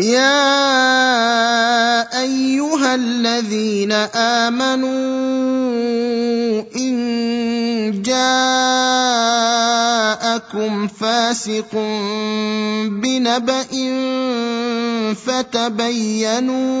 يا أيها الذين آمنوا إن جاءكم فاسق بنبأ فتبينوا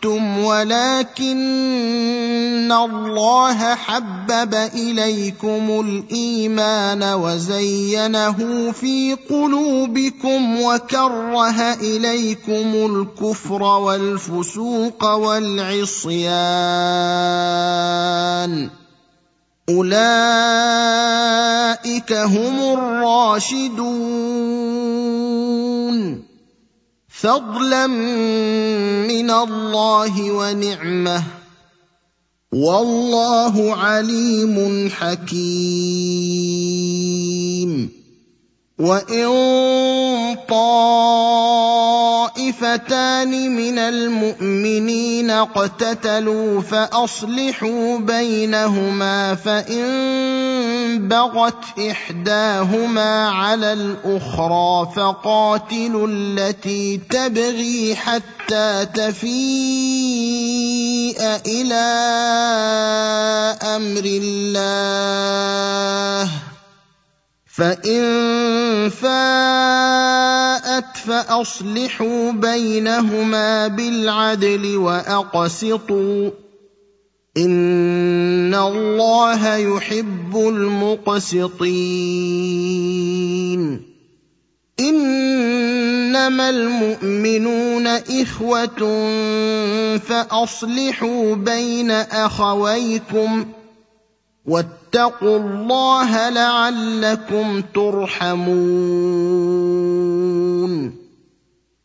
شئتم ولكن الله حبب إليكم الإيمان وزينه في قلوبكم وكره إليكم الكفر والفسوق والعصيان. أولئك هم الراشدون. فضلا من الله ونعمة. والله عليم حكيم. وإن طائفتان من المؤمنين اقتتلوا فأصلحوا بينهما فإن بغت إحداهما على الأخرى فقاتلوا التي تبغي حتى تفيء إلى أمر الله. فإن فاءت فأصلحوا بينهما بالعدل وأقسطوا. ان الله يحب المقسطين انما المؤمنون اخوه فاصلحوا بين اخويكم واتقوا الله لعلكم ترحمون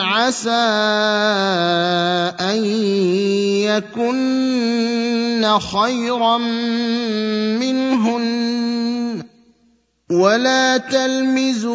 عسى ان يكن خيرا منهن ولا تلمزوا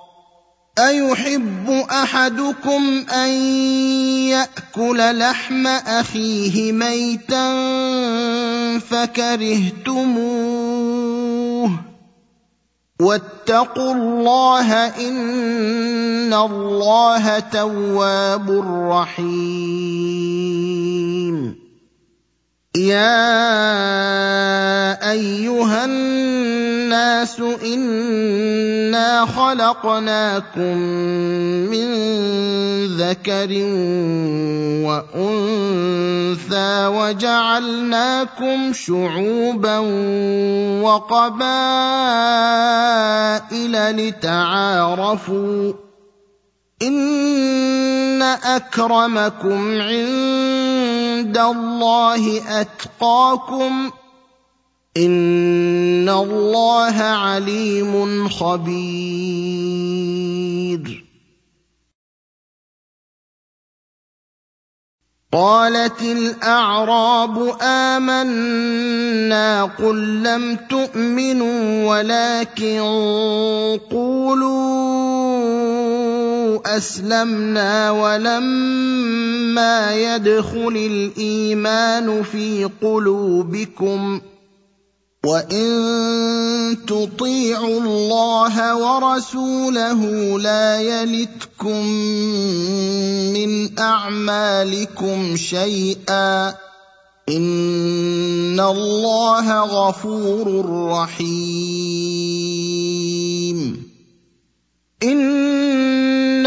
أيحب أحدكم أن يأكل لحم أخيه ميتا فكرهتموه؟ واتقوا الله إن الله تواب رحيم. يا أيها الناس خلقناكم من ذكر وأنثى وجعلناكم شعوبا وقبائل لتعارفوا إن أكرمكم عند الله أتقاكم ان الله عليم خبير. قالت الاعراب امنا قل لم تؤمنوا ولكن قولوا اسلمنا ولما يدخل الايمان في قلوبكم وان تطيعوا الله ورسوله لا يلتكم من اعمالكم شيئا ان الله غفور رحيم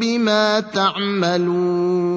بما تعملون